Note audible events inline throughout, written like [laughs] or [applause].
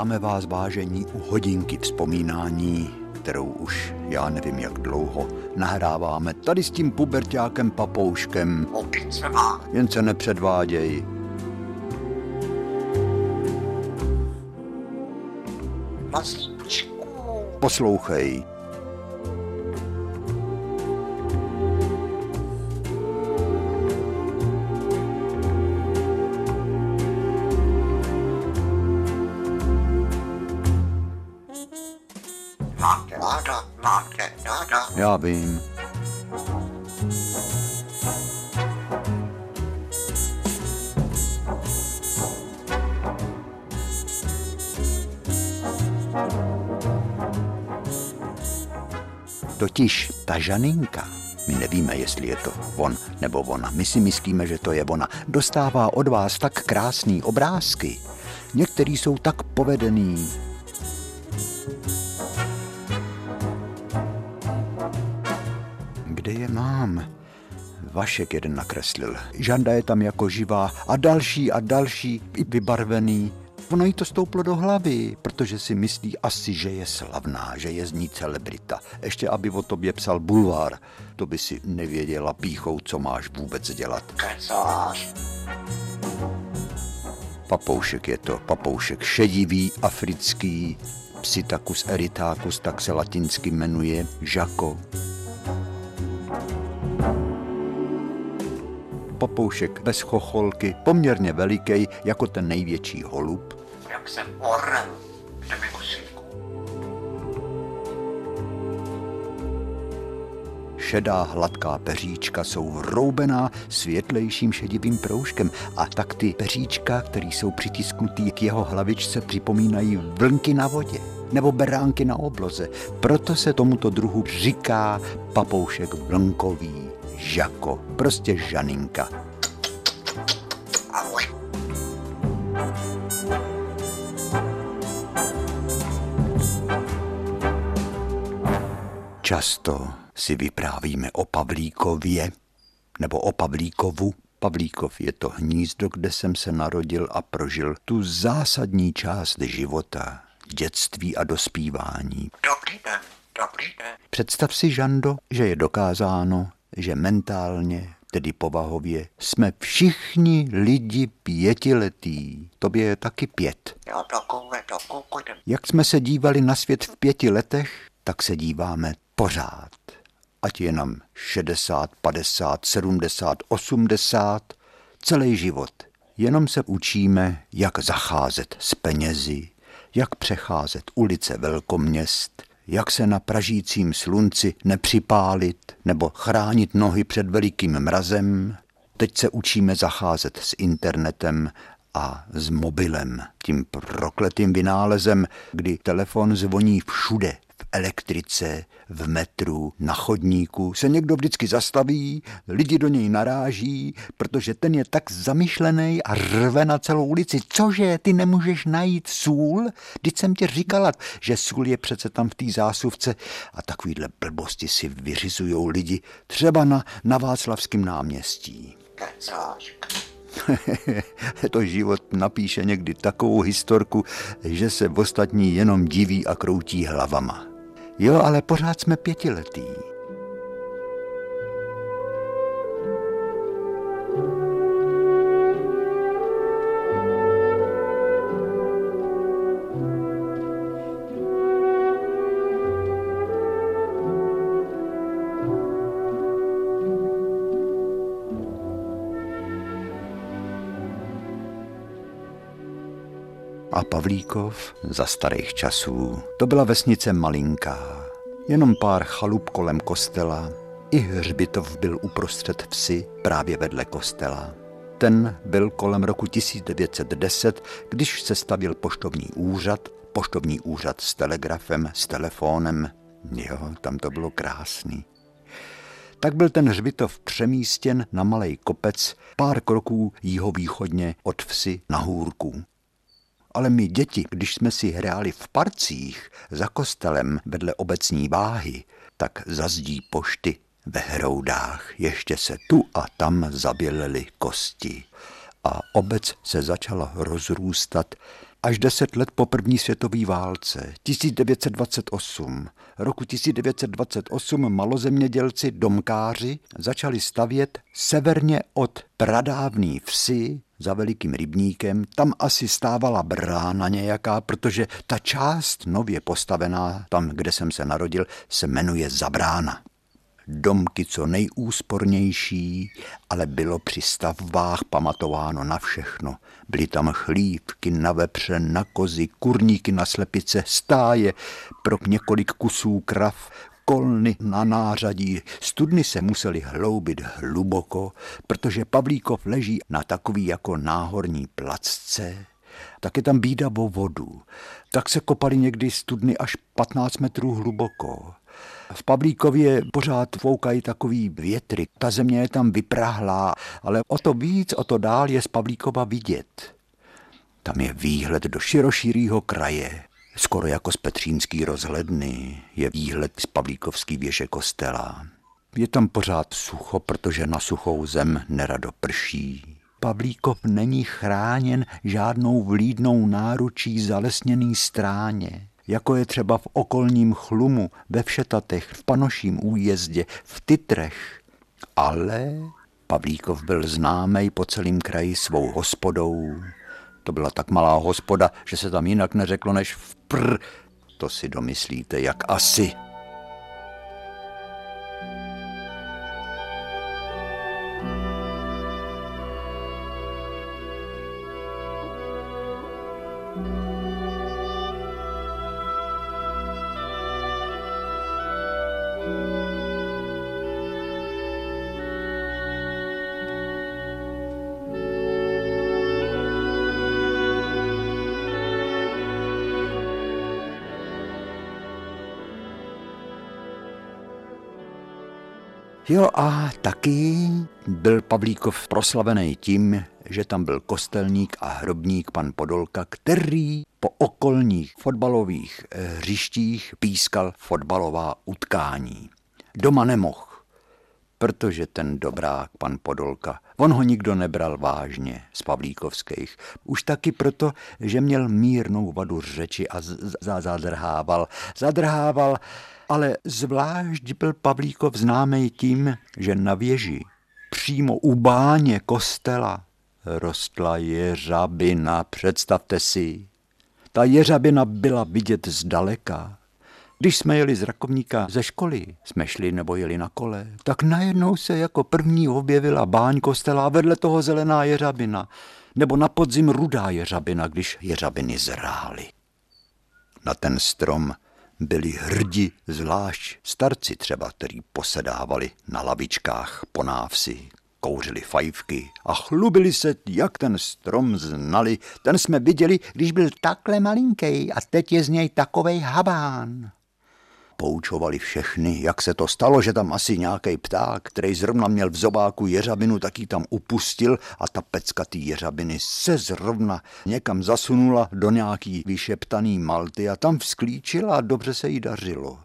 Vítáme vás, vážení, u hodinky vzpomínání, kterou už já nevím jak dlouho nahráváme tady s tím puberťákem papouškem. Jen se nepředváděj. Poslouchej. Vím. Totiž ta Žaninka, my nevíme, jestli je to on nebo ona, my si myslíme, že to je ona, dostává od vás tak krásný obrázky. Některý jsou tak povedený, mám? Vašek jeden nakreslil. Žanda je tam jako živá a další a další, i vybarvený. Ono jí to stouplo do hlavy, protože si myslí asi, že je slavná, že je z ní celebrita. Ještě aby o tobě psal bulvár, to by si nevěděla píchou, co máš vůbec dělat. Kecáš. Papoušek je to, papoušek šedivý, africký, Psittacus eritacus, tak se latinsky jmenuje, žako. Papoušek bez chocholky, poměrně veliký, jako ten největší holub. Jak jsem orel, Šedá hladká peříčka jsou vroubená světlejším šedivým proužkem a tak ty peříčka, které jsou přitisknutý k jeho hlavičce, připomínají vlnky na vodě nebo beránky na obloze. Proto se tomuto druhu říká papoušek vlnkový, žako, prostě žaninka. Často si vyprávíme o Pavlíkově nebo o Pavlíkovu. Pavlíkov je to hnízdo, kde jsem se narodil a prožil tu zásadní část života, dětství a dospívání. Dobrý den, dobrý den. Představ si, Žando, že je dokázáno, že mentálně, tedy povahově, jsme všichni lidi pětiletý. Tobě je taky pět. Jak jsme se dívali na svět v pěti letech, tak se díváme pořád. Ať je nám 60, 50, 70, 80, celý život. Jenom se učíme, jak zacházet s penězi, jak přecházet ulice velkoměst, jak se na pražícím slunci nepřipálit nebo chránit nohy před velikým mrazem. Teď se učíme zacházet s internetem a s mobilem, tím prokletým vynálezem, kdy telefon zvoní všude, elektrice, v metru, na chodníku se někdo vždycky zastaví, lidi do něj naráží, protože ten je tak zamyšlený a rve na celou ulici. Cože, ty nemůžeš najít sůl? Teď jsem ti říkala, že sůl je přece tam v té zásuvce a takovýhle blbosti si vyřizují lidi třeba na, na Václavském náměstí. [laughs] to život napíše někdy takovou historku, že se v ostatní jenom diví a kroutí hlavama. Jo, ale pořád jsme pětiletý. A Pavlíkov za starých časů. To byla vesnice malinká, jenom pár chalup kolem kostela, i hřbitov byl uprostřed vsi právě vedle kostela. Ten byl kolem roku 1910, když se stavil poštovní úřad, poštovní úřad s telegrafem, s telefonem. Jo, tam to bylo krásný. Tak byl ten hřbitov přemístěn na malý kopec pár kroků jihovýchodně od vsi na hůrku. Ale my děti, když jsme si hráli v parcích za kostelem vedle obecní váhy, tak za zdí pošty ve hroudách ještě se tu a tam zabělely kosti. A obec se začala rozrůstat až deset let po první světové válce, 1928. Roku 1928 malozemědělci domkáři začali stavět severně od pradávný vsi za velikým rybníkem. Tam asi stávala brána nějaká, protože ta část nově postavená, tam, kde jsem se narodil, se jmenuje Zabrána domky co nejúspornější, ale bylo při stavbách pamatováno na všechno. Byly tam chlívky na vepře, na kozy, kurníky na slepice, stáje pro několik kusů krav, kolny na nářadí. Studny se museli hloubit hluboko, protože Pavlíkov leží na takový jako náhorní placce. Tak je tam bída o vodu. Tak se kopali někdy studny až 15 metrů hluboko. V Pavlíkově pořád foukají takový větry. Ta země je tam vyprahlá, ale o to víc, o to dál je z Pavlíkova vidět. Tam je výhled do širošířího kraje. Skoro jako z Petřínský rozhledny je výhled z Pavlíkovský věže kostela. Je tam pořád sucho, protože na suchou zem nerado prší. Pavlíkov není chráněn žádnou vlídnou náručí zalesněný stráně jako je třeba v okolním chlumu, ve Všetatech, v Panoším újezdě, v Titrech. Ale Pavlíkov byl známý po celém kraji svou hospodou. To byla tak malá hospoda, že se tam jinak neřeklo než v pr. To si domyslíte, jak asi. Jo a taky byl Pavlíkov proslavený tím, že tam byl kostelník a hrobník pan Podolka, který po okolních fotbalových eh, hřištích pískal fotbalová utkání. Doma nemohl, protože ten dobrák, pan Podolka, on ho nikdo nebral vážně z Pavlíkovských. Už taky proto, že měl mírnou vadu řeči a zadrhával. Zadrhával ale zvlášť byl Pavlíkov známý tím, že na věži přímo u báně kostela rostla jeřabina, představte si. Ta jeřabina byla vidět zdaleka. Když jsme jeli z Rakovníka ze školy, jsme šli nebo jeli na kole, tak najednou se jako první objevila báň kostela a vedle toho zelená jeřabina, nebo na podzim rudá jeřabina, když jeřabiny zrály. Na ten strom byli hrdi, zvlášť starci třeba, který posedávali na lavičkách po návsi, kouřili fajfky a chlubili se, jak ten strom znali. Ten jsme viděli, když byl takhle malinký a teď je z něj takovej habán poučovali všechny, jak se to stalo, že tam asi nějaký pták, který zrovna měl v zobáku jeřabinu, tak ji tam upustil a ta pecka té jeřabiny se zrovna někam zasunula do nějaký vyšeptaný malty a tam vzklíčila a dobře se jí dařilo.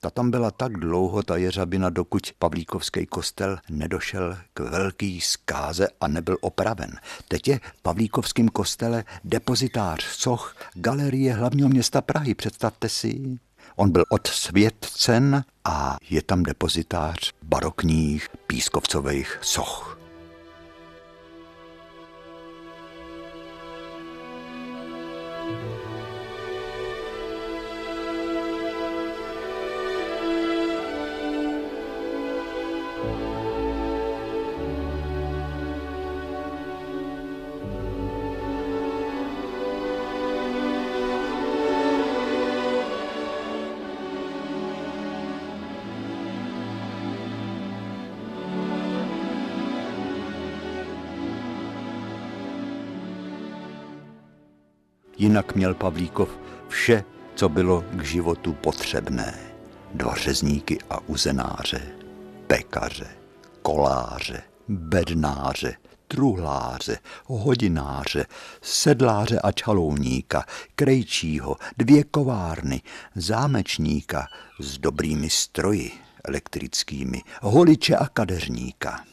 Ta tam byla tak dlouho, ta jeřabina, dokud Pavlíkovský kostel nedošel k velký zkáze a nebyl opraven. Teď je v Pavlíkovském kostele depozitář soch Galerie hlavního města Prahy, představte si. On byl odsvědcen a je tam depozitář barokních pískovcových soch. Jinak měl Pavlíkov vše, co bylo k životu potřebné. Dva řezníky a uzenáře, pekaře, koláře, bednáře, truhláře, hodináře, sedláře a čalouníka, krejčího, dvě kovárny, zámečníka s dobrými stroji elektrickými, holiče a kadeřníka.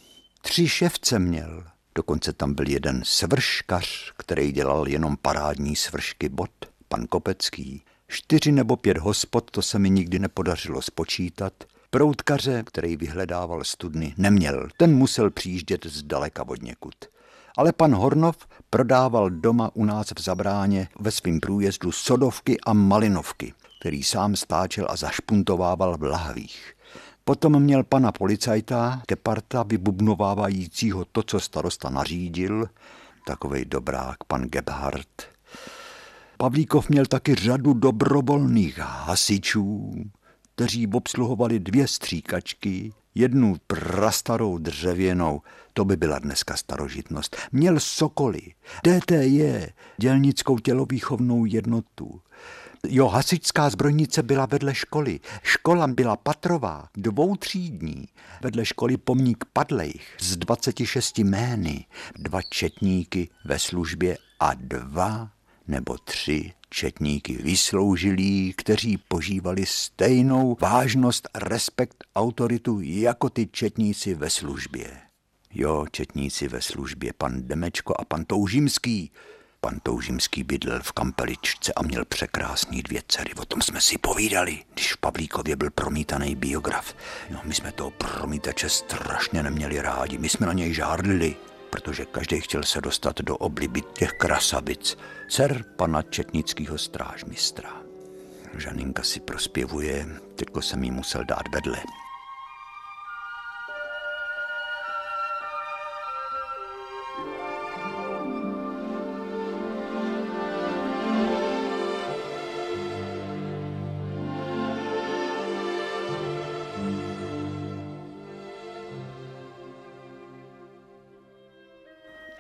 Tři ševce měl, Dokonce tam byl jeden svrškař, který dělal jenom parádní svršky bot, pan Kopecký. Čtyři nebo pět hospod, to se mi nikdy nepodařilo spočítat. Proutkaře, který vyhledával studny, neměl. Ten musel přijíždět zdaleka od někud. Ale pan Hornov prodával doma u nás v Zabráně ve svým průjezdu sodovky a malinovky, který sám stáčel a zašpuntovával v lahvích. Potom měl pana policajta, Keparta, vybubnovávajícího to, co starosta nařídil, takovej dobrák, pan Gebhardt. Pavlíkov měl taky řadu dobrovolných hasičů, kteří obsluhovali dvě stříkačky, jednu prastarou dřevěnou, to by byla dneska starožitnost. Měl sokoly, DTJ, dělnickou tělovýchovnou jednotu. Jo, hasičská zbrojnice byla vedle školy. Škola byla patrová, dvoutřídní. Vedle školy pomník padlejch z 26 jmény, dva četníky ve službě a dva nebo tři četníky vysloužilí, kteří požívali stejnou vážnost, respekt, autoritu jako ty četníci ve službě. Jo, četníci ve službě, pan Demečko a pan Toužimský, Pan Toužimský bydlel v Kampeličce a měl překrásný dvě dcery. O tom jsme si povídali, když v Pavlíkově byl promítaný biograf. No, my jsme toho promítače strašně neměli rádi. My jsme na něj žádlili, protože každý chtěl se dostat do obliby těch krasavic. Dcer pana četnického strážmistra. Žaninka si prospěvuje, teďko jsem jí musel dát vedle.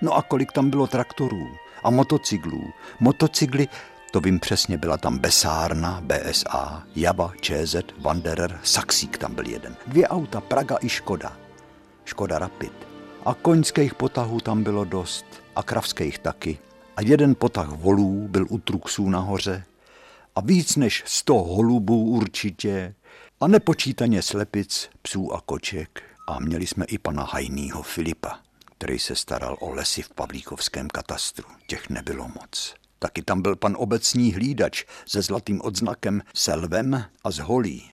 No a kolik tam bylo traktorů a motocyklů. Motocykly, to vím přesně, byla tam Besárna, BSA, Java, ČZ, Wanderer, Saxík tam byl jeden. Dvě auta, Praga i Škoda. Škoda Rapid. A koňských potahů tam bylo dost. A kravských taky. A jeden potah volů byl u Truxů nahoře. A víc než sto holubů určitě. A nepočítaně slepic, psů a koček. A měli jsme i pana Hajnýho Filipa který se staral o lesy v Pavlíkovském katastru. Těch nebylo moc. Taky tam byl pan obecní hlídač se zlatým odznakem selvem a z holí.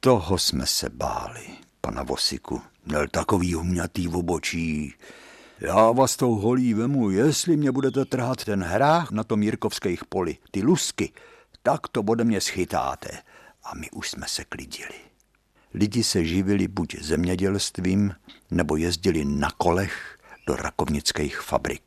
Toho jsme se báli, pana Vosiku. Měl takový humňatý v obočí. Já vás tou holí vemu, jestli mě budete trhat ten hrách na tom Jirkovských poli, ty lusky, tak to ode mě schytáte. A my už jsme se klidili. Lidi se živili buď zemědělstvím, nebo jezdili na kolech do rakovnických fabrik.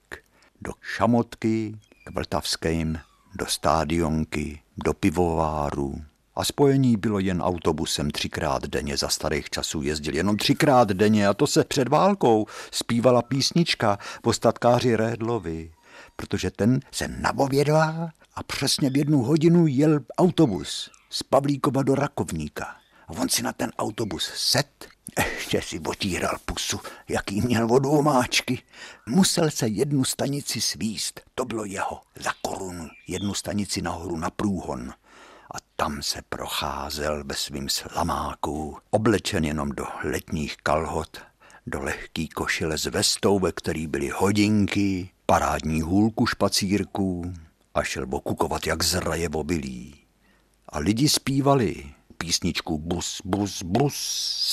Do Šamotky, k Vltavským, do stádionky, do pivováru. A spojení bylo jen autobusem třikrát denně. Za starých časů jezdil jenom třikrát denně a to se před válkou zpívala písnička o statkáři Rédlovi, protože ten se nabovědla a přesně v jednu hodinu jel autobus z Pavlíkova do Rakovníka. On si na ten autobus set, ještě si otíral pusu, jaký měl vodu omáčky. Musel se jednu stanici svíst, to bylo jeho, za korunu, jednu stanici nahoru na průhon. A tam se procházel ve svým slamáku, oblečen jenom do letních kalhot, do lehký košile s vestou, ve který byly hodinky, parádní hůlku špacírků a šel bokukovat jak zraje obilí. A lidi zpívali, písničku Bus, bus, bus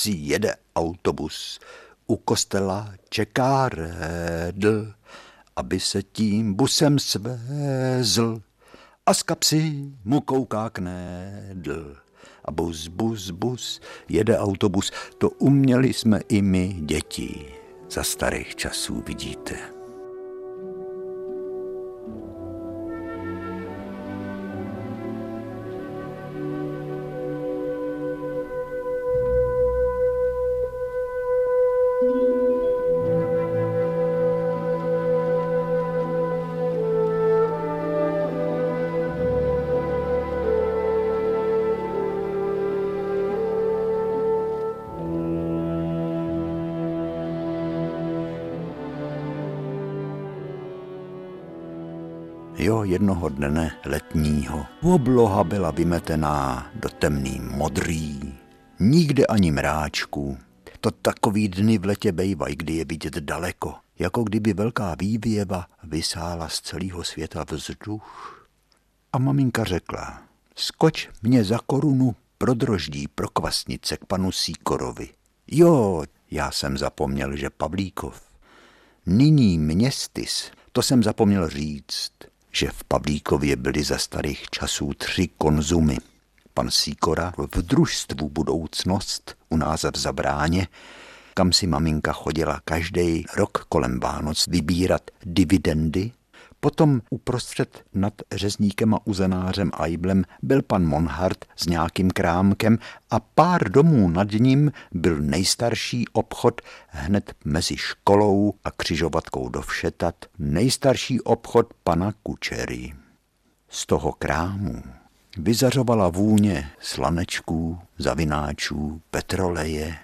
si jede autobus. U kostela čeká rédl, aby se tím busem svézl. A z kapsy mu kouká knédl. A bus, bus, bus, jede autobus. To uměli jsme i my, děti. Za starých časů vidíte. Jo, jednoho dne letního. Obloha byla vymetená do temný modrý, nikde ani mráčku. To takový dny v letě bejvaj, kdy je vidět daleko, jako kdyby velká vývěva vysála z celého světa vzduch. A maminka řekla, skoč mě za korunu pro droždí, pro kvasnice k panu Síkorovi. Jo, já jsem zapomněl, že Pavlíkov. Nyní městys, to jsem zapomněl říct, že v Pavlíkově byly za starých časů tři konzumy. Pan Síkora v družstvu Budoucnost u nás v Zabráně, kam si maminka chodila každý rok kolem Vánoc vybírat dividendy Potom uprostřed nad řezníkem a uzenářem Aiblem byl pan Monhart s nějakým krámkem a pár domů nad ním byl nejstarší obchod hned mezi školou a křižovatkou do Všetat, nejstarší obchod pana Kučery. Z toho krámu vyzařovala vůně slanečků, zavináčů, petroleje.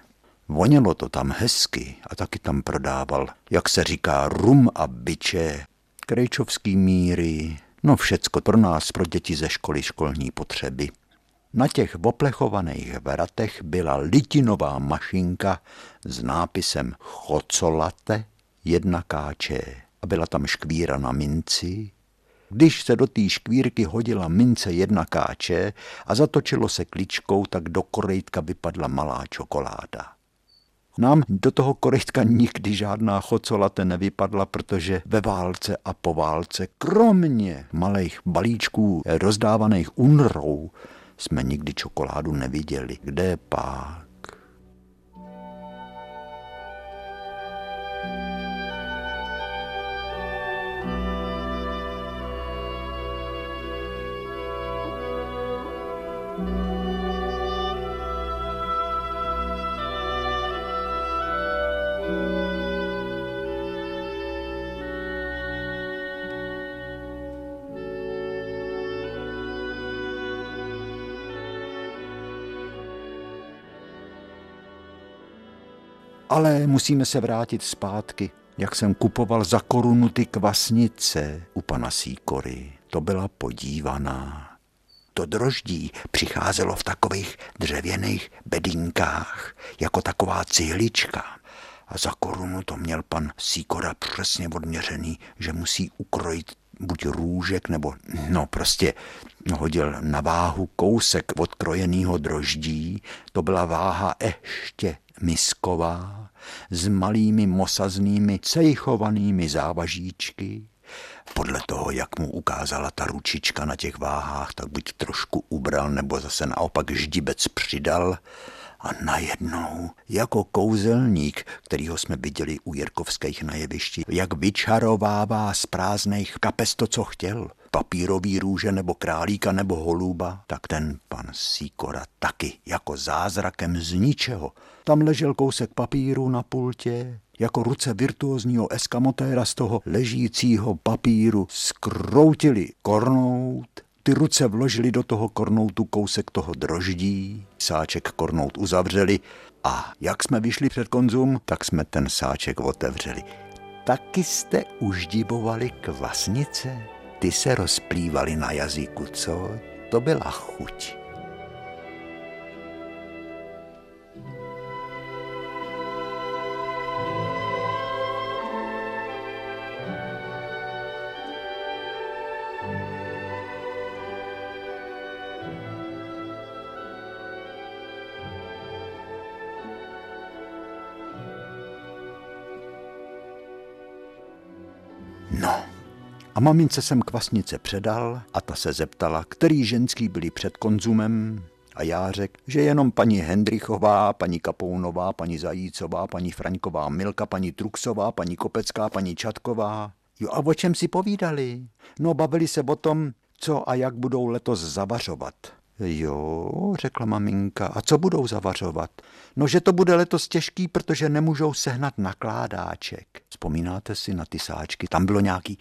Vonělo to tam hezky a taky tam prodával, jak se říká, rum a byče, krejčovský míry, no všecko pro nás, pro děti ze školy školní potřeby. Na těch oplechovaných vratech byla litinová mašinka s nápisem Chocolate jedna káče a byla tam škvíra na minci. Když se do té škvírky hodila mince jedna káče a zatočilo se kličkou, tak do korejtka vypadla malá čokoláda. Nám do toho korytka nikdy žádná chocolate nevypadla, protože ve válce a po válce, kromě malých balíčků rozdávaných unrou, jsme nikdy čokoládu neviděli. Kde pak? Ale musíme se vrátit zpátky, jak jsem kupoval za korunu ty kvasnice u pana Síkory. To byla podívaná. To droždí přicházelo v takových dřevěných bedínkách, jako taková cihlička. A za korunu to měl pan Síkora přesně odměřený, že musí ukrojit buď růžek, nebo no prostě hodil na váhu kousek odkrojeného droždí. To byla váha ještě misková s malými mosaznými cejchovanými závažíčky. Podle toho, jak mu ukázala ta ručička na těch váhách, tak buď trošku ubral, nebo zase naopak ždibec přidal. A najednou, jako kouzelník, kterýho jsme viděli u Jirkovských na jevišti, jak vyčarovává z prázdných kapes to, co chtěl – papírový růže nebo králíka nebo holuba, tak ten pan Síkora taky jako zázrakem z ničeho. Tam ležel kousek papíru na pultě, jako ruce virtuózního eskamotéra z toho ležícího papíru skroutili kornout, ty ruce vložili do toho kornoutu kousek toho droždí, sáček kornout uzavřeli a jak jsme vyšli před konzum, tak jsme ten sáček otevřeli. Taky jste už divovali kvasnice? ty se rozplývaly na jazyku, co? To byla chuť. A mamince jsem kvasnice předal a ta se zeptala, který ženský byli před konzumem a já řekl, že jenom paní Hendrichová, paní Kapounová, paní Zajícová, paní Fraňková Milka, paní Truxová, paní Kopecká, paní Čatková. Jo a o čem si povídali? No bavili se o tom, co a jak budou letos zavařovat. Jo, řekla maminka, a co budou zavařovat? No, že to bude letos těžký, protože nemůžou sehnat nakládáček. Vzpomínáte si na ty sáčky? Tam bylo nějaký,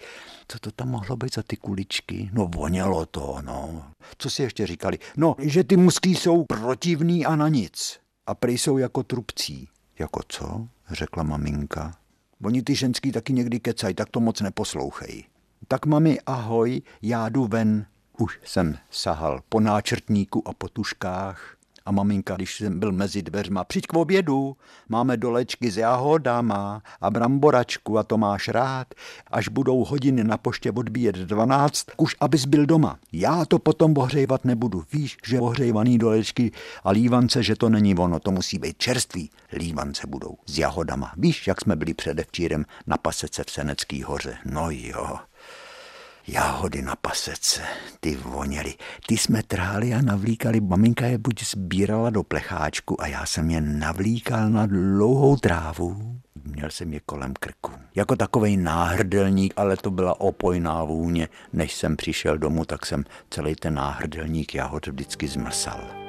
co to tam mohlo být za ty kuličky? No, vonělo to, no. Co si ještě říkali? No, že ty musky jsou protivný a na nic. A prej jsou jako trubcí. Jako co? řekla maminka. Oni ty ženský taky někdy kecají, tak to moc neposlouchej. Tak mami, ahoj, já jdu ven, už jsem sahal po náčrtníku a po tuškách A maminka, když jsem byl mezi dveřma, přijď k obědu, máme dolečky s jahodama a bramboračku a to máš rád. Až budou hodiny na poště odbíjet 12, už abys byl doma. Já to potom ohřejvat nebudu. Víš, že ohřejvaný dolečky a lívance, že to není ono, to musí být čerstvý. Lívance budou s jahodama. Víš, jak jsme byli předevčírem na pasece v Senecký hoře? No jo. Jahody na pasece, ty voněly. Ty jsme tráli a navlíkali, maminka je buď sbírala do plecháčku a já jsem je navlíkal na dlouhou trávu. Měl jsem je kolem krku. Jako takovej náhrdelník, ale to byla opojná vůně. Než jsem přišel domů, tak jsem celý ten náhrdelník jahod vždycky zmrsal.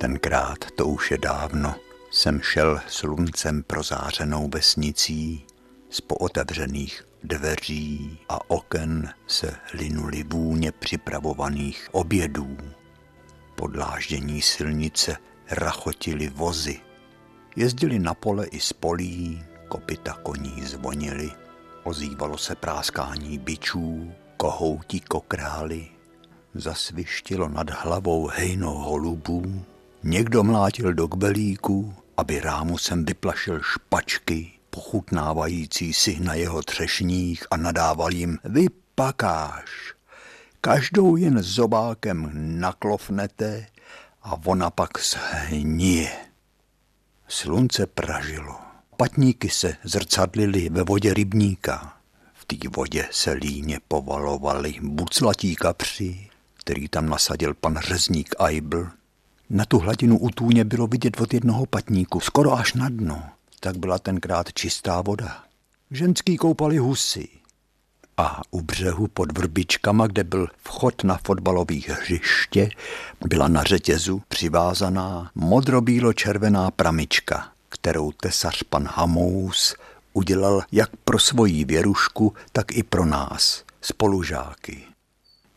Tenkrát, to už je dávno, jsem šel sluncem prozářenou vesnicí, z pootevřených dveří a oken se linuly vůně připravovaných obědů. Podláždění silnice rachotili vozy. Jezdili na pole i z polí, kopita koní zvonily. Ozývalo se práskání bičů, kohoutí kokrály. Zasvištilo nad hlavou hejno holubů Někdo mlátil do kbelíku, aby rámusem vyplašil špačky, pochutnávající si na jeho třešních a nadával jim vypakáš. Každou jen zobákem naklofnete a ona pak zhnije. Slunce pražilo. Patníky se zrcadlily ve vodě rybníka. V té vodě se líně povalovali buclatí kapři, který tam nasadil pan řezník Eibl na tu hladinu u tůně bylo vidět od jednoho patníku, skoro až na dno. Tak byla tenkrát čistá voda. Ženský koupali husy. A u břehu pod vrbičkama, kde byl vchod na fotbalových hřiště, byla na řetězu přivázaná modrobílo-červená pramička, kterou tesař pan Hamous udělal jak pro svoji věrušku, tak i pro nás, spolužáky.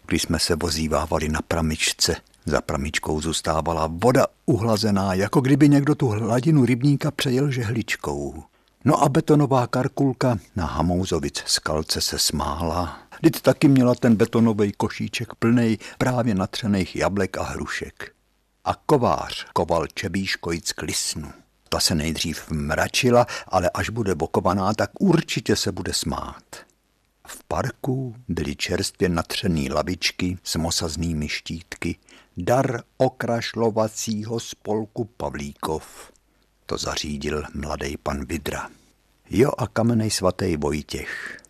Když jsme se vozívávali na pramičce, za pramičkou zůstávala voda uhlazená, jako kdyby někdo tu hladinu rybníka přejel žehličkou. No a betonová karkulka na Hamouzovic skalce se smála. Vždyť taky měla ten betonový košíček plný právě natřených jablek a hrušek. A kovář koval čebíškojic k lisnu. Ta se nejdřív mračila, ale až bude bokovaná, tak určitě se bude smát. V parku byly čerstvě natřený lavičky s mosaznými štítky, dar okrašlovacího spolku Pavlíkov. To zařídil mladý pan Vidra. Jo a kamenej svatý Vojtěch.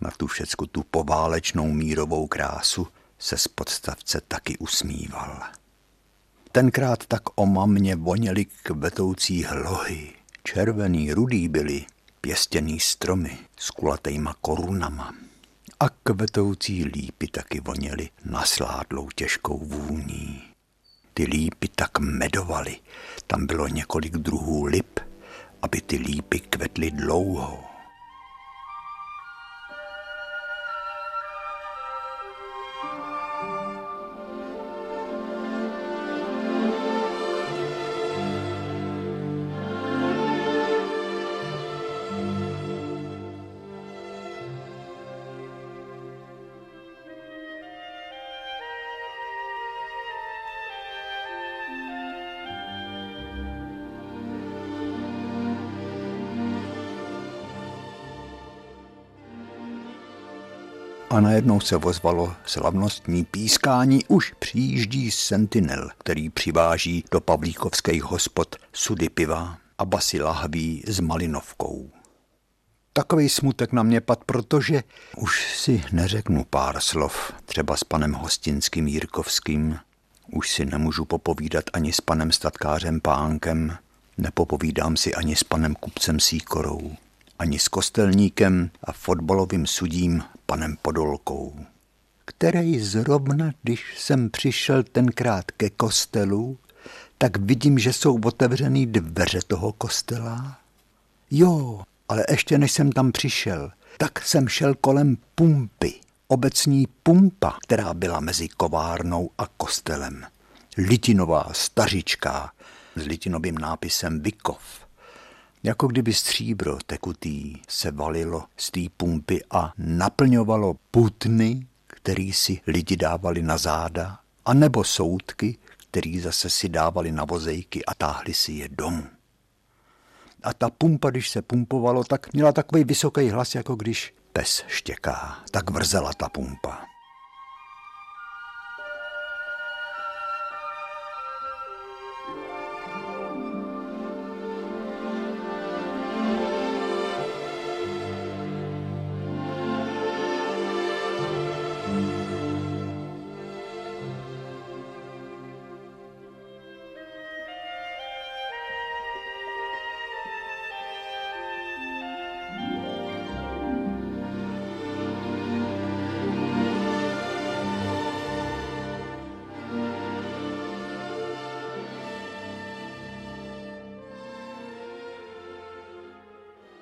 Na tu všecku tu poválečnou mírovou krásu se z podstavce taky usmíval. Tenkrát tak o mamě voněly kvetoucí hlohy. Červený, rudý byly, pěstěný stromy s kulatejma korunama a kvetoucí lípy taky voněly nasládlou těžkou vůní. Ty lípy tak medovaly, tam bylo několik druhů lip, aby ty lípy kvetly dlouho. A najednou se ozvalo slavnostní pískání. Už přijíždí sentinel, který přiváží do pavlíkovských hospod sudy piva a basy lahví s malinovkou. Takový smutek na mě pad, protože už si neřeknu pár slov, třeba s panem Hostinským Jirkovským. Už si nemůžu popovídat ani s panem statkářem Pánkem, nepopovídám si ani s panem kupcem Síkorou ani s kostelníkem a fotbalovým sudím panem Podolkou. který zrovna, když jsem přišel tenkrát ke kostelu, tak vidím, že jsou otevřený dveře toho kostela. Jo, ale ještě než jsem tam přišel, tak jsem šel kolem pumpy, obecní pumpa, která byla mezi kovárnou a kostelem. Litinová, stařičká, s litinovým nápisem Vykov. Jako kdyby stříbro tekutý se valilo z té pumpy a naplňovalo putny, který si lidi dávali na záda, anebo soudky, který zase si dávali na vozejky a táhli si je domů. A ta pumpa, když se pumpovalo, tak měla takový vysoký hlas, jako když pes štěká. Tak vrzela ta pumpa.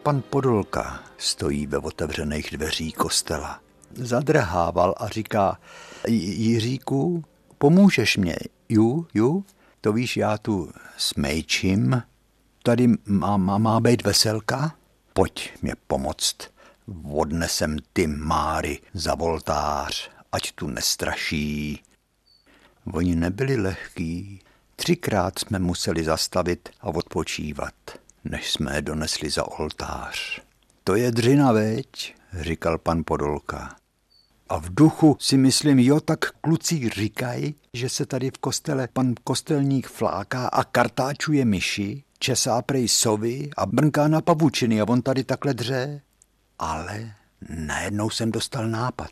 Pan Podolka stojí ve otevřených dveří kostela. Zadrhával a říká, Jiříku, pomůžeš mě, ju, ju? To víš, já tu smejčím, tady má, má, má být veselka? Pojď mě pomoct, odnesem ty máry za voltář, ať tu nestraší. Oni nebyli lehký, třikrát jsme museli zastavit a odpočívat než jsme je donesli za oltář. To je dřina, veď, říkal pan Podolka. A v duchu si myslím, jo, tak kluci říkají, že se tady v kostele pan kostelník fláká a kartáčuje myši, česá prej sovy a brnká na pavučiny a on tady takhle dře. Ale najednou jsem dostal nápad.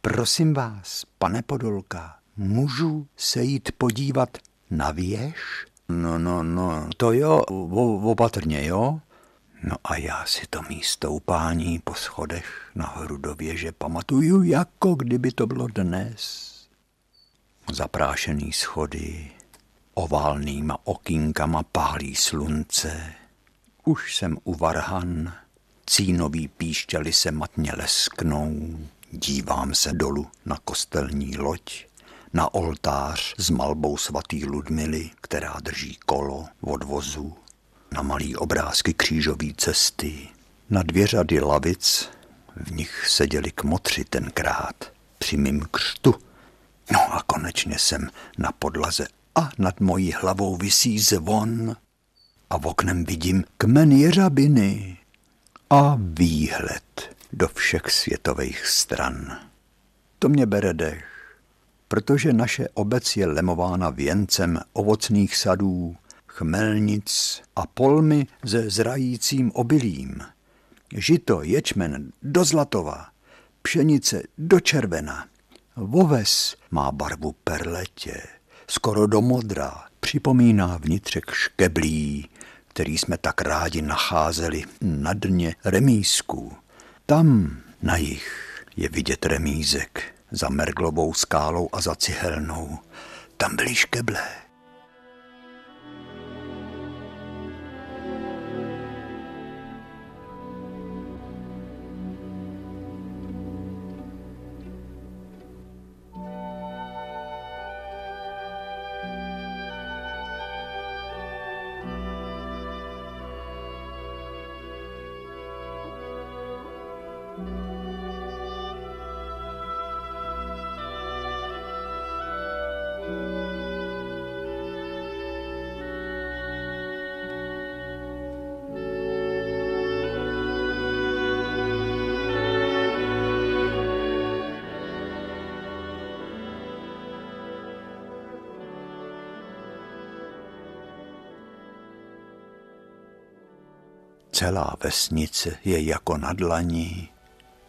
Prosím vás, pane Podolka, můžu se jít podívat na věž? No, no, no, to jo, opatrně, jo. No a já si to místo upání po schodech nahoru do věže pamatuju, jako kdyby to bylo dnes. Zaprášený schody, oválnýma okýnkama pálí slunce. Už jsem u varhan, cínový píšťaly se matně lesknou, dívám se dolu na kostelní loď na oltář s malbou svatý Ludmily, která drží kolo od vozu, na malý obrázky křížové cesty, na dvě řady lavic, v nich seděli kmotři tenkrát při mým křtu. No a konečně jsem na podlaze a nad mojí hlavou visí zvon a v oknem vidím kmen jeřabiny a výhled do všech světových stran. To mě bere dech protože naše obec je lemována věncem ovocných sadů, chmelnic a polmy se zrajícím obilím. Žito, ječmen do zlatova, pšenice do červena. Voves má barvu perletě, skoro do modra, připomíná vnitřek škeblí, který jsme tak rádi nacházeli na dně remízku. Tam na jich je vidět remízek, za Merglovou skálou a za Cihelnou. Tam byly škeble. Celá vesnice je jako na dlaní.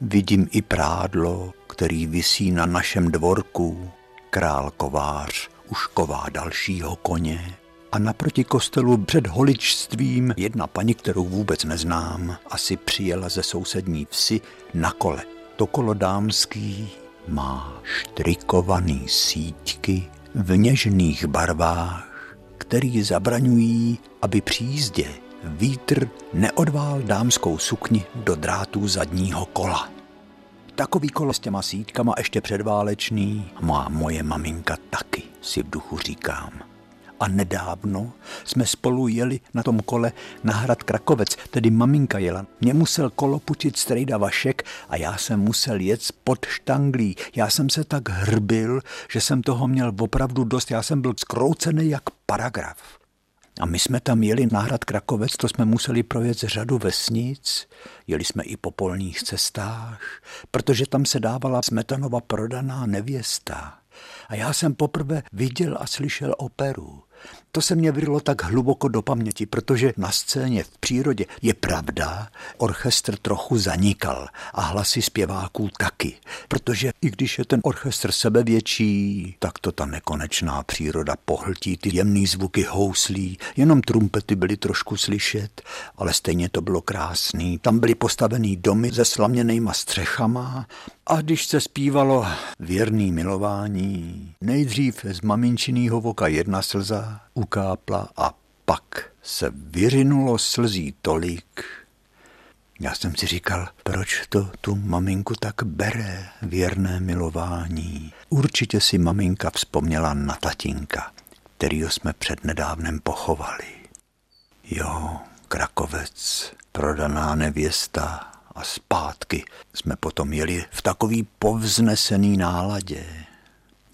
Vidím i prádlo, který visí na našem dvorku. Král kovář už ková dalšího koně. A naproti kostelu před holičstvím jedna paní, kterou vůbec neznám, asi přijela ze sousední vsi na kole. To kolo dámský má štrikovaný síťky v něžných barvách, který zabraňují, aby při jízdě vítr neodvál dámskou sukni do drátů zadního kola. Takový kolo s těma síťkama ještě předválečný má moje maminka taky, si v duchu říkám. A nedávno jsme spolu jeli na tom kole na hrad Krakovec, tedy maminka jela. Mě musel kolo putit strejda Vašek a já jsem musel jet pod štanglí. Já jsem se tak hrbil, že jsem toho měl opravdu dost. Já jsem byl skroucený jak paragraf. A my jsme tam jeli na hrad Krakovec, to jsme museli projet řadu vesnic, jeli jsme i po polních cestách, protože tam se dávala Smetanova prodaná nevěsta. A já jsem poprvé viděl a slyšel operu. To se mě vyrilo tak hluboko do paměti, protože na scéně v přírodě je pravda, orchestr trochu zanikal a hlasy zpěváků taky, protože i když je ten orchestr sebevětší, tak to ta nekonečná příroda pohltí ty jemný zvuky houslí, jenom trumpety byly trošku slyšet, ale stejně to bylo krásný. Tam byly postavený domy se slaměnýma střechama a když se zpívalo věrný milování, nejdřív z maminčinýho voka jedna slza ukápla a pak se vyrinulo slzí tolik. Já jsem si říkal, proč to tu maminku tak bere, věrné milování. Určitě si maminka vzpomněla na tatínka, kterýho jsme před nedávnem pochovali. Jo, Krakovec, prodaná nevěsta, a zpátky jsme potom jeli v takový povznesený náladě.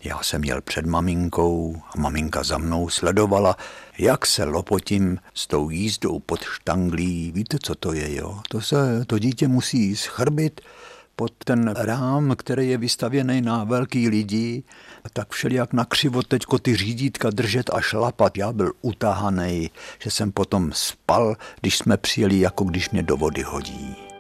Já jsem jel před maminkou a maminka za mnou sledovala, jak se lopotím s tou jízdou pod štanglí. Víte, co to je, jo? To se, to dítě musí schrbit pod ten rám, který je vystavěný na velký lidi, tak všelijak nakřivo teďko ty řídítka držet a šlapat. Já byl utahaný, že jsem potom spal, když jsme přijeli, jako když mě do vody hodí.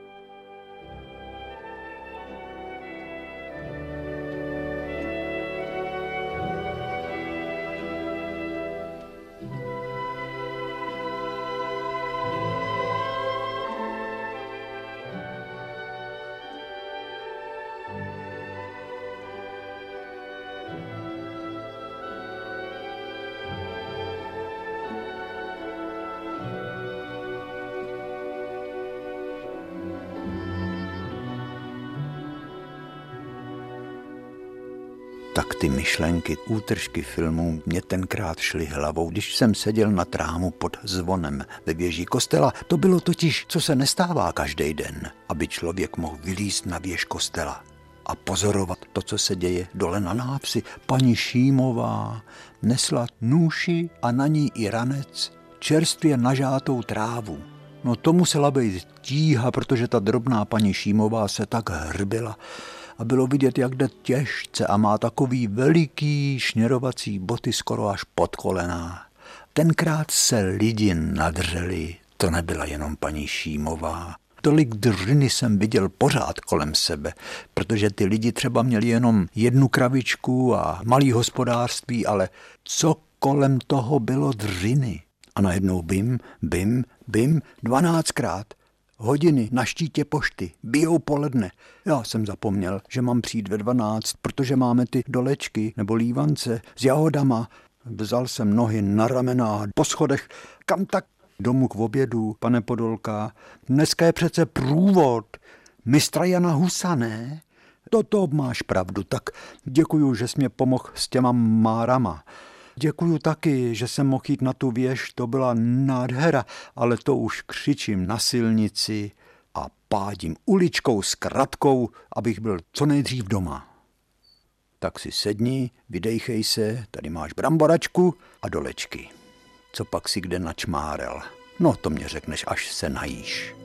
Ty myšlenky, útržky filmů mě tenkrát šly hlavou, když jsem seděl na trámu pod zvonem ve věži kostela. To bylo totiž, co se nestává každý den, aby člověk mohl vylíst na věž kostela a pozorovat to, co se děje dole na návsi. Paní Šímová nesla nůši a na ní i ranec, čerstvě nažátou trávu. No to musela být tíha, protože ta drobná paní Šímová se tak hrbila a bylo vidět, jak jde těžce a má takový veliký šněrovací boty skoro až pod kolena. Tenkrát se lidi nadřeli, to nebyla jenom paní Šímová. Tolik dřiny jsem viděl pořád kolem sebe, protože ty lidi třeba měli jenom jednu kravičku a malý hospodářství, ale co kolem toho bylo dřiny? A najednou bim, bim, bim, dvanáctkrát hodiny na štítě pošty, bijou poledne. Já jsem zapomněl, že mám přijít ve 12, protože máme ty dolečky nebo lívance s jahodama. Vzal jsem nohy na ramena po schodech. Kam tak? Domů k obědu, pane Podolka. Dneska je přece průvod. Mistra Jana Husa, ne? Toto máš pravdu, tak děkuju, že jsi mě pomohl s těma márama. Děkuju taky, že jsem mohl jít na tu věž, to byla nádhera, ale to už křičím na silnici a pádím uličkou s kratkou, abych byl co nejdřív doma. Tak si sedni, vydejchej se, tady máš bramboračku a dolečky. Co pak si kde načmárel? No to mě řekneš, až se najíš.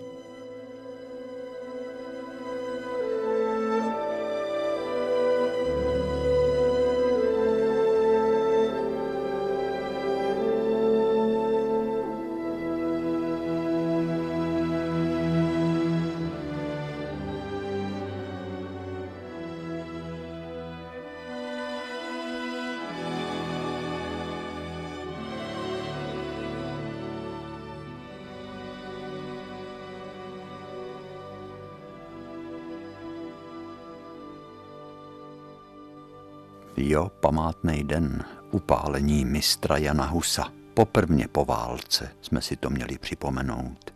Den upálení mistra Jana Husa. Poprvně po válce jsme si to měli připomenout.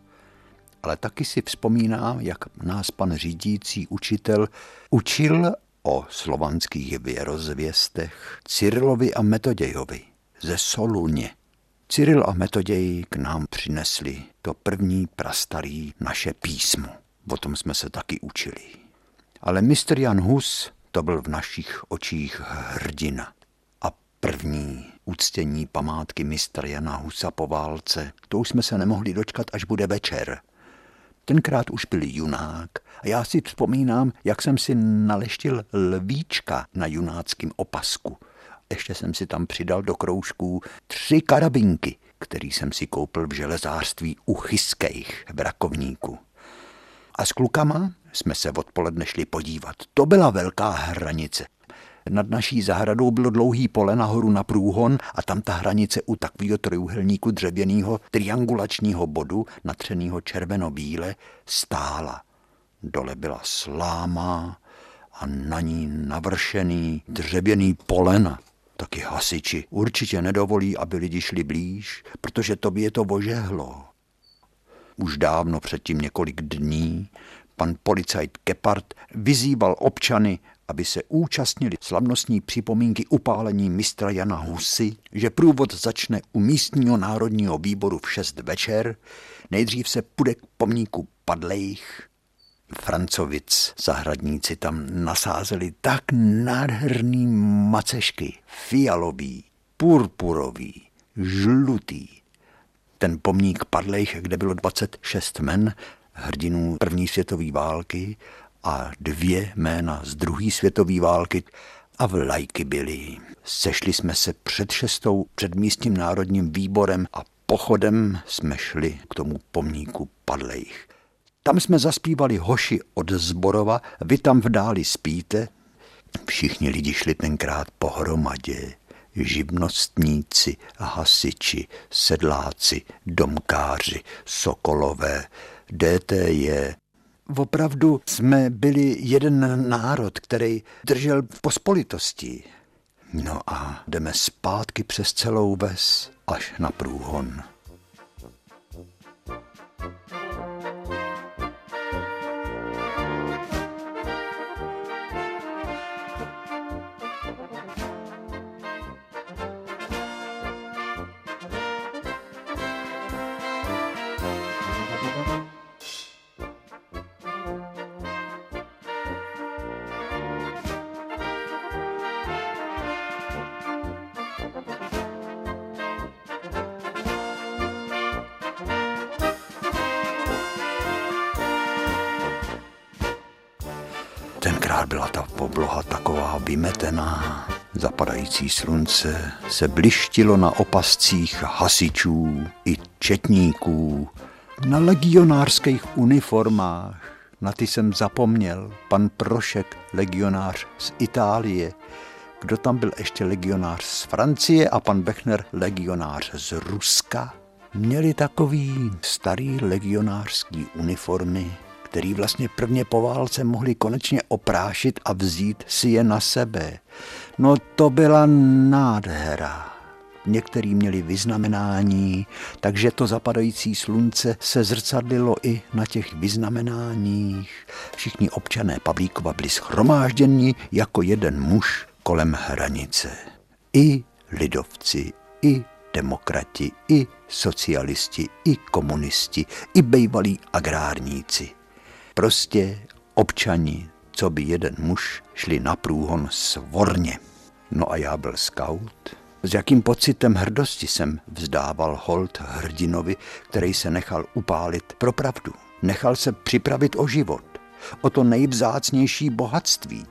Ale taky si vzpomínám, jak nás pan řídící učitel učil o slovanských věrozvěstech Cyrilovi a Metodějovi ze Soluně. Cyril a Metoděj k nám přinesli to první prastarý naše písmo. O tom jsme se taky učili. Ale mistr Jan Hus to byl v našich očích hrdina. První úctění památky mistra Jana Husa po válce, to už jsme se nemohli dočkat, až bude večer. Tenkrát už byl junák a já si vzpomínám, jak jsem si naleštil lvíčka na junáckém opasku. Ještě jsem si tam přidal do kroužků tři karabinky, který jsem si koupil v železářství u Chyskejch v Rakovníku. A s klukama jsme se odpoledne šli podívat. To byla velká hranice. Nad naší zahradou bylo dlouhý pole nahoru na průhon a tam ta hranice u takového trojuhelníku dřevěného triangulačního bodu, natřeného červeno-bíle, stála. Dole byla sláma a na ní navršený dřevěný polena. Taky hasiči určitě nedovolí, aby lidi šli blíž, protože to by je to ožehlo. Už dávno předtím několik dní pan policajt Kepard vyzýval občany, aby se účastnili slavnostní připomínky upálení mistra Jana Husy, že průvod začne u místního národního výboru v 6 večer, nejdřív se půjde k pomníku padlejch. Francovic zahradníci tam nasázeli tak nádherný macešky, fialový, purpurový, žlutý. Ten pomník padlejch, kde bylo 26 men, hrdinů první světové války a dvě jména z druhé světové války a vlajky byly. Sešli jsme se před šestou před místním národním výborem a pochodem jsme šli k tomu pomníku padlejch. Tam jsme zaspívali hoši od Zborova, vy tam v dáli spíte. Všichni lidi šli tenkrát pohromadě. Živnostníci, hasiči, sedláci, domkáři, sokolové, DTJ. Opravdu jsme byli jeden národ, který držel v pospolitosti. No a jdeme zpátky přes celou ves až na průhon. Zapadající slunce se blištilo na opascích hasičů i četníků, na legionářských uniformách. Na ty jsem zapomněl. Pan Prošek, legionář z Itálie. Kdo tam byl ještě legionář z Francie a pan Bechner legionář z Ruska. Měli takový starý legionářský uniformy, který vlastně prvně po válce mohli konečně oprášit a vzít si je na sebe. No to byla nádhera. Některý měli vyznamenání, takže to zapadající slunce se zrcadlilo i na těch vyznamenáních. Všichni občané Pavlíkova byli schromážděni jako jeden muž kolem hranice. I lidovci, i demokrati, i socialisti, i komunisti, i bejvalí agrárníci. Prostě občani, co by jeden muž, šli na průhon svorně. No a já byl scout. S jakým pocitem hrdosti jsem vzdával hold hrdinovi, který se nechal upálit pro pravdu. Nechal se připravit o život, o to nejvzácnější bohatství.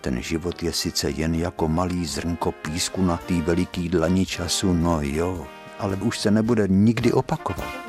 Ten život je sice jen jako malý zrnko písku na té veliký dlani času, no jo, ale už se nebude nikdy opakovat.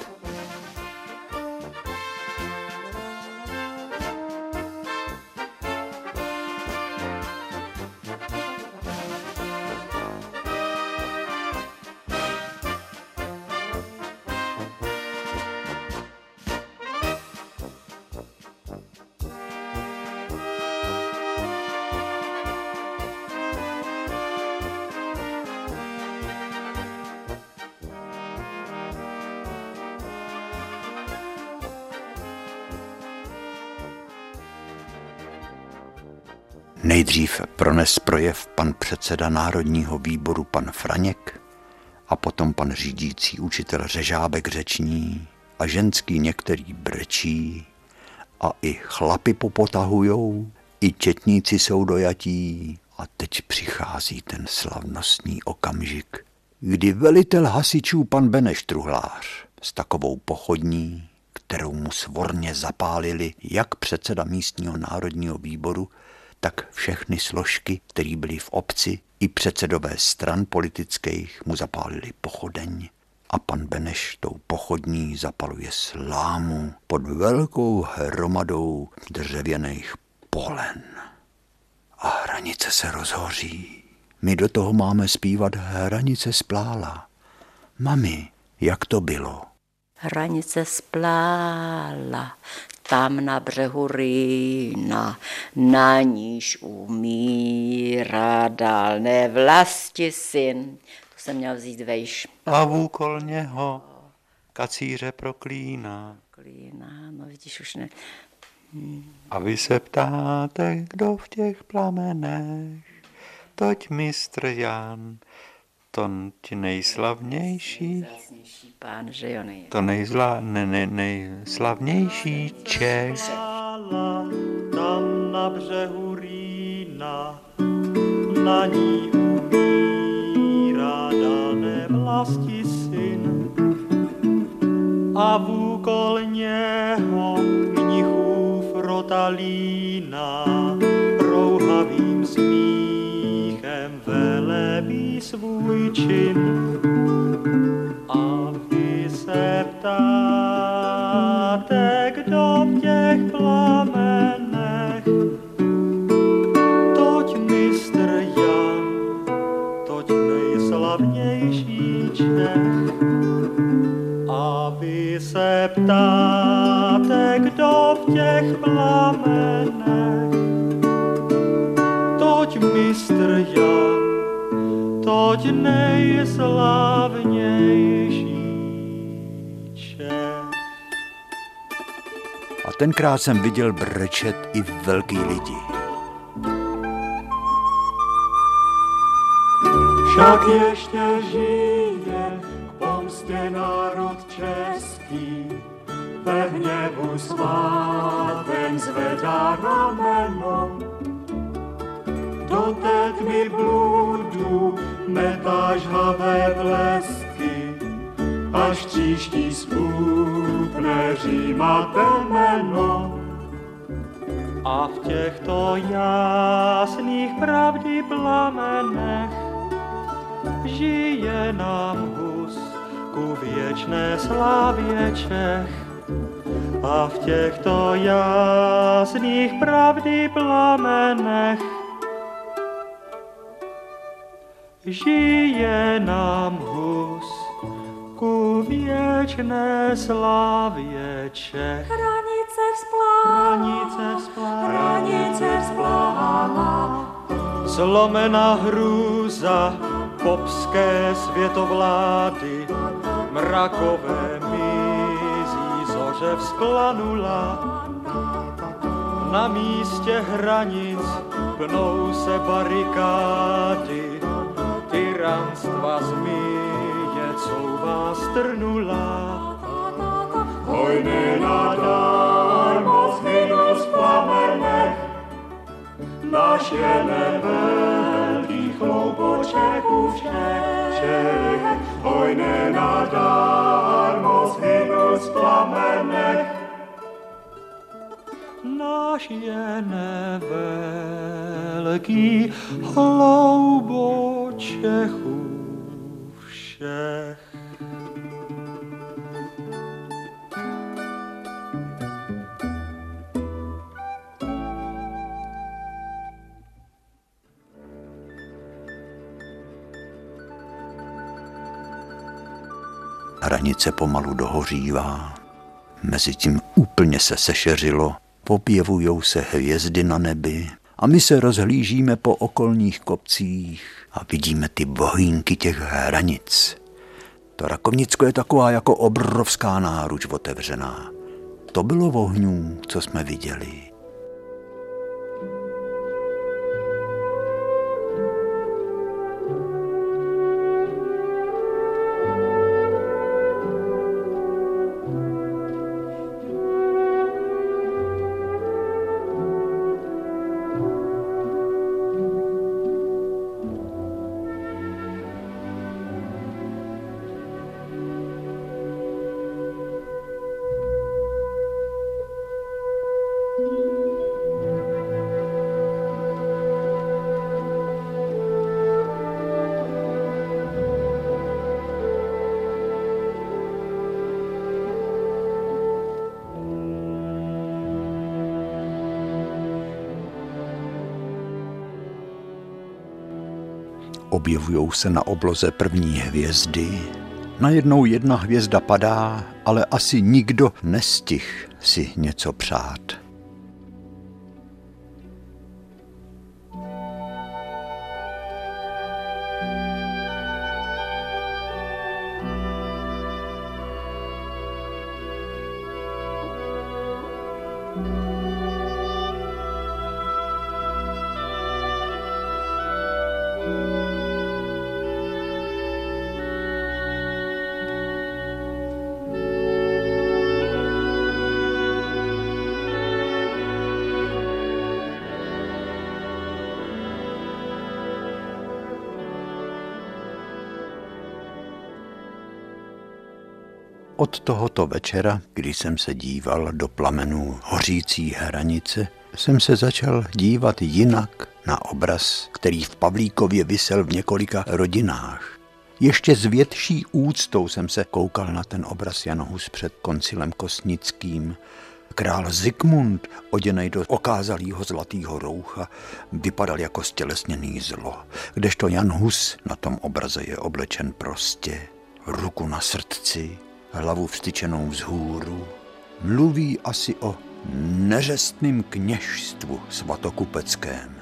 Prones projev pan předseda Národního výboru pan Franěk a potom pan řídící učitel Řežábek řeční a ženský některý brečí a i chlapy popotahujou, i četníci jsou dojatí a teď přichází ten slavnostní okamžik, kdy velitel hasičů pan Beneš Truhlář s takovou pochodní, kterou mu svorně zapálili jak předseda místního národního výboru, tak všechny složky, které byly v obci, i předsedové stran politických mu zapálili pochodeň a pan Beneš tou pochodní zapaluje slámu pod velkou hromadou dřevěných polen. A hranice se rozhoří. My do toho máme zpívat Hranice splála. Mami, jak to bylo? Hranice splála, tam na břehu Rýna, na níž umírá dál nevlasti syn. To jsem měl vzít vejš. A vůkol něho kacíře proklíná. Klína, no vidíš, už ne. A vy se ptáte, kdo v těch plamenech, toť mistr Jan, to ti nejslavnější, pán, že jo, nej. to nejzla, ne, ne, nejslavnější Čech. Tam na břehu Rýna, na ní umírá dané vlasti syn. A vůkol něho mnichův rotalína rouhavým smíchem svůj čin. A vy se ptáte, kdo v těch plamenech, toť mistr Jan, toť nejslavnější Čech. A vy se ptáte, kdo v těch plamenech, toť mistr Jan, toť nejslavnější Čech. A tenkrát jsem viděl brečet i velký lidi. Však ještě žije k pomstě národ český, ve hněvu svátém zvedá rameno. Do té tmy bludu metá žhavé blesky, až příští spůpne Říma temeno. A v těchto jasných pravdy plamenech žije nám Hus ku věčné slávě Čech. A v těchto jasných pravdy plamenech žije nám Hus ku věčné slávě Čech. Hranice vzplála, Hranice vzplála, hranice vzplála, Zlomená hrůza popské světovlády, mrakové mizí zoře vzplanula. Na místě hranic pnou se barikády, tyranstva zmije couvá strnula. Hojný nadarmo zhynul z plamenech, Náš je nevelký chloupoček u všech, hojné nadarmo zhynul z plamenech. Náš je nevelký hlouboček u všech. Hranice pomalu dohořívá, mezi tím úplně se sešeřilo, popjevujou se hvězdy na nebi a my se rozhlížíme po okolních kopcích a vidíme ty bohínky těch hranic. To Rakovnicko je taková jako obrovská náruč otevřená. To bylo ohňů, co jsme viděli. Objevují se na obloze první hvězdy. Najednou jedna hvězda padá, ale asi nikdo nestih si něco přát. Tohoto večera, kdy jsem se díval do plamenů hořící hranice, jsem se začal dívat jinak na obraz, který v Pavlíkově vysel v několika rodinách. Ještě s větší úctou jsem se koukal na ten obraz Jan Hus před koncilem kosnickým. Král Zikmund, oděnej do okázalého zlatého roucha, vypadal jako stělesněný zlo, kdežto Jan Hus na tom obraze je oblečen prostě, ruku na srdci, hlavu vstyčenou vzhůru, mluví asi o neřestným kněžstvu svatokupeckém.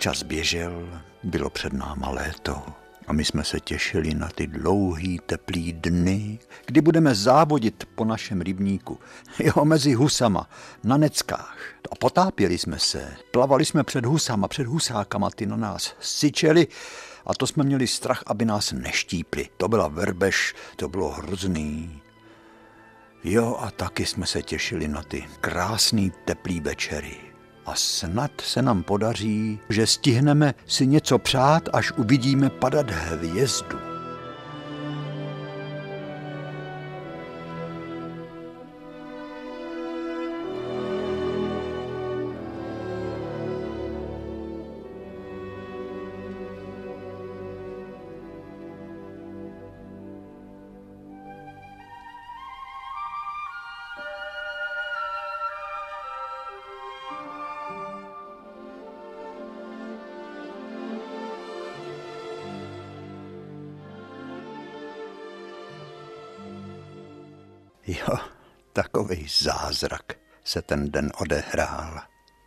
Čas běžel, bylo před náma léto a my jsme se těšili na ty dlouhý teplý dny, kdy budeme závodit po našem rybníku, jo, mezi husama, na neckách. A potápěli jsme se, plavali jsme před husama, před husákama, ty na nás syčeli a to jsme měli strach, aby nás neštípli. To byla verbež, to bylo hrozný. Jo, a taky jsme se těšili na ty krásný teplý večery a snad se nám podaří, že stihneme si něco přát, až uvidíme padat hvězdu. Jo, takový zázrak se ten den odehrál.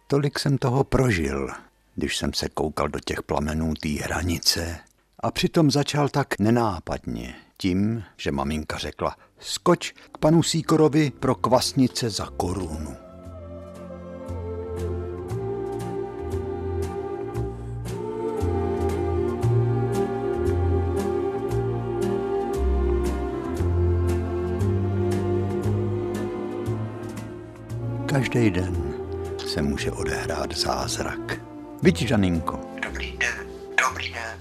Tolik jsem toho prožil, když jsem se koukal do těch plamenů té hranice a přitom začal tak nenápadně tím, že maminka řekla, skoč k panu Síkorovi pro kvasnice za korunu. Každý den se může odehrát zázrak. Vidíš, Žaninko? Dobrý den, dobrý den.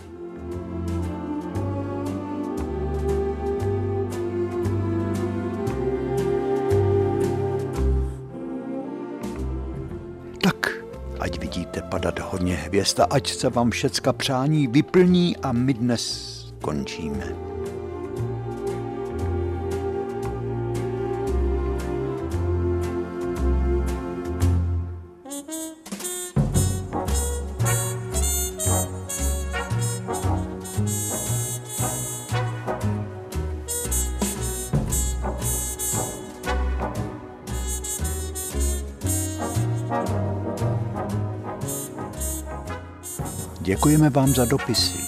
Tak, ať vidíte padat hodně hvězd a ať se vám všecka přání vyplní a my dnes končíme. Děkujeme vám za dopisy.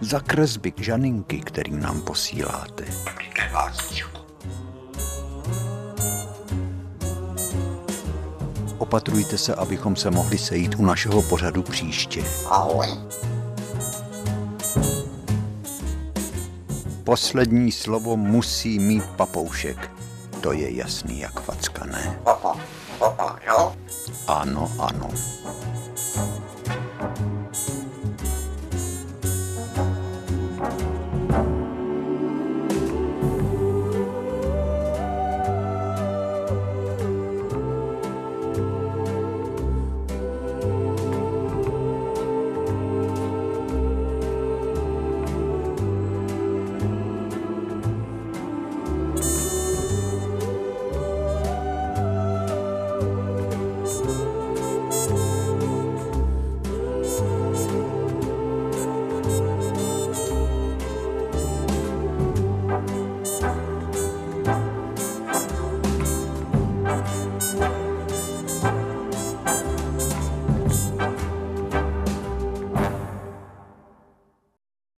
za kresby žaninky, který nám posíláte. Opatrujte se, abychom se mohli sejít u našeho pořadu příště. Ahoj. Poslední slovo musí mít papoušek. To je jasný jak facka, ne? Ano, ano.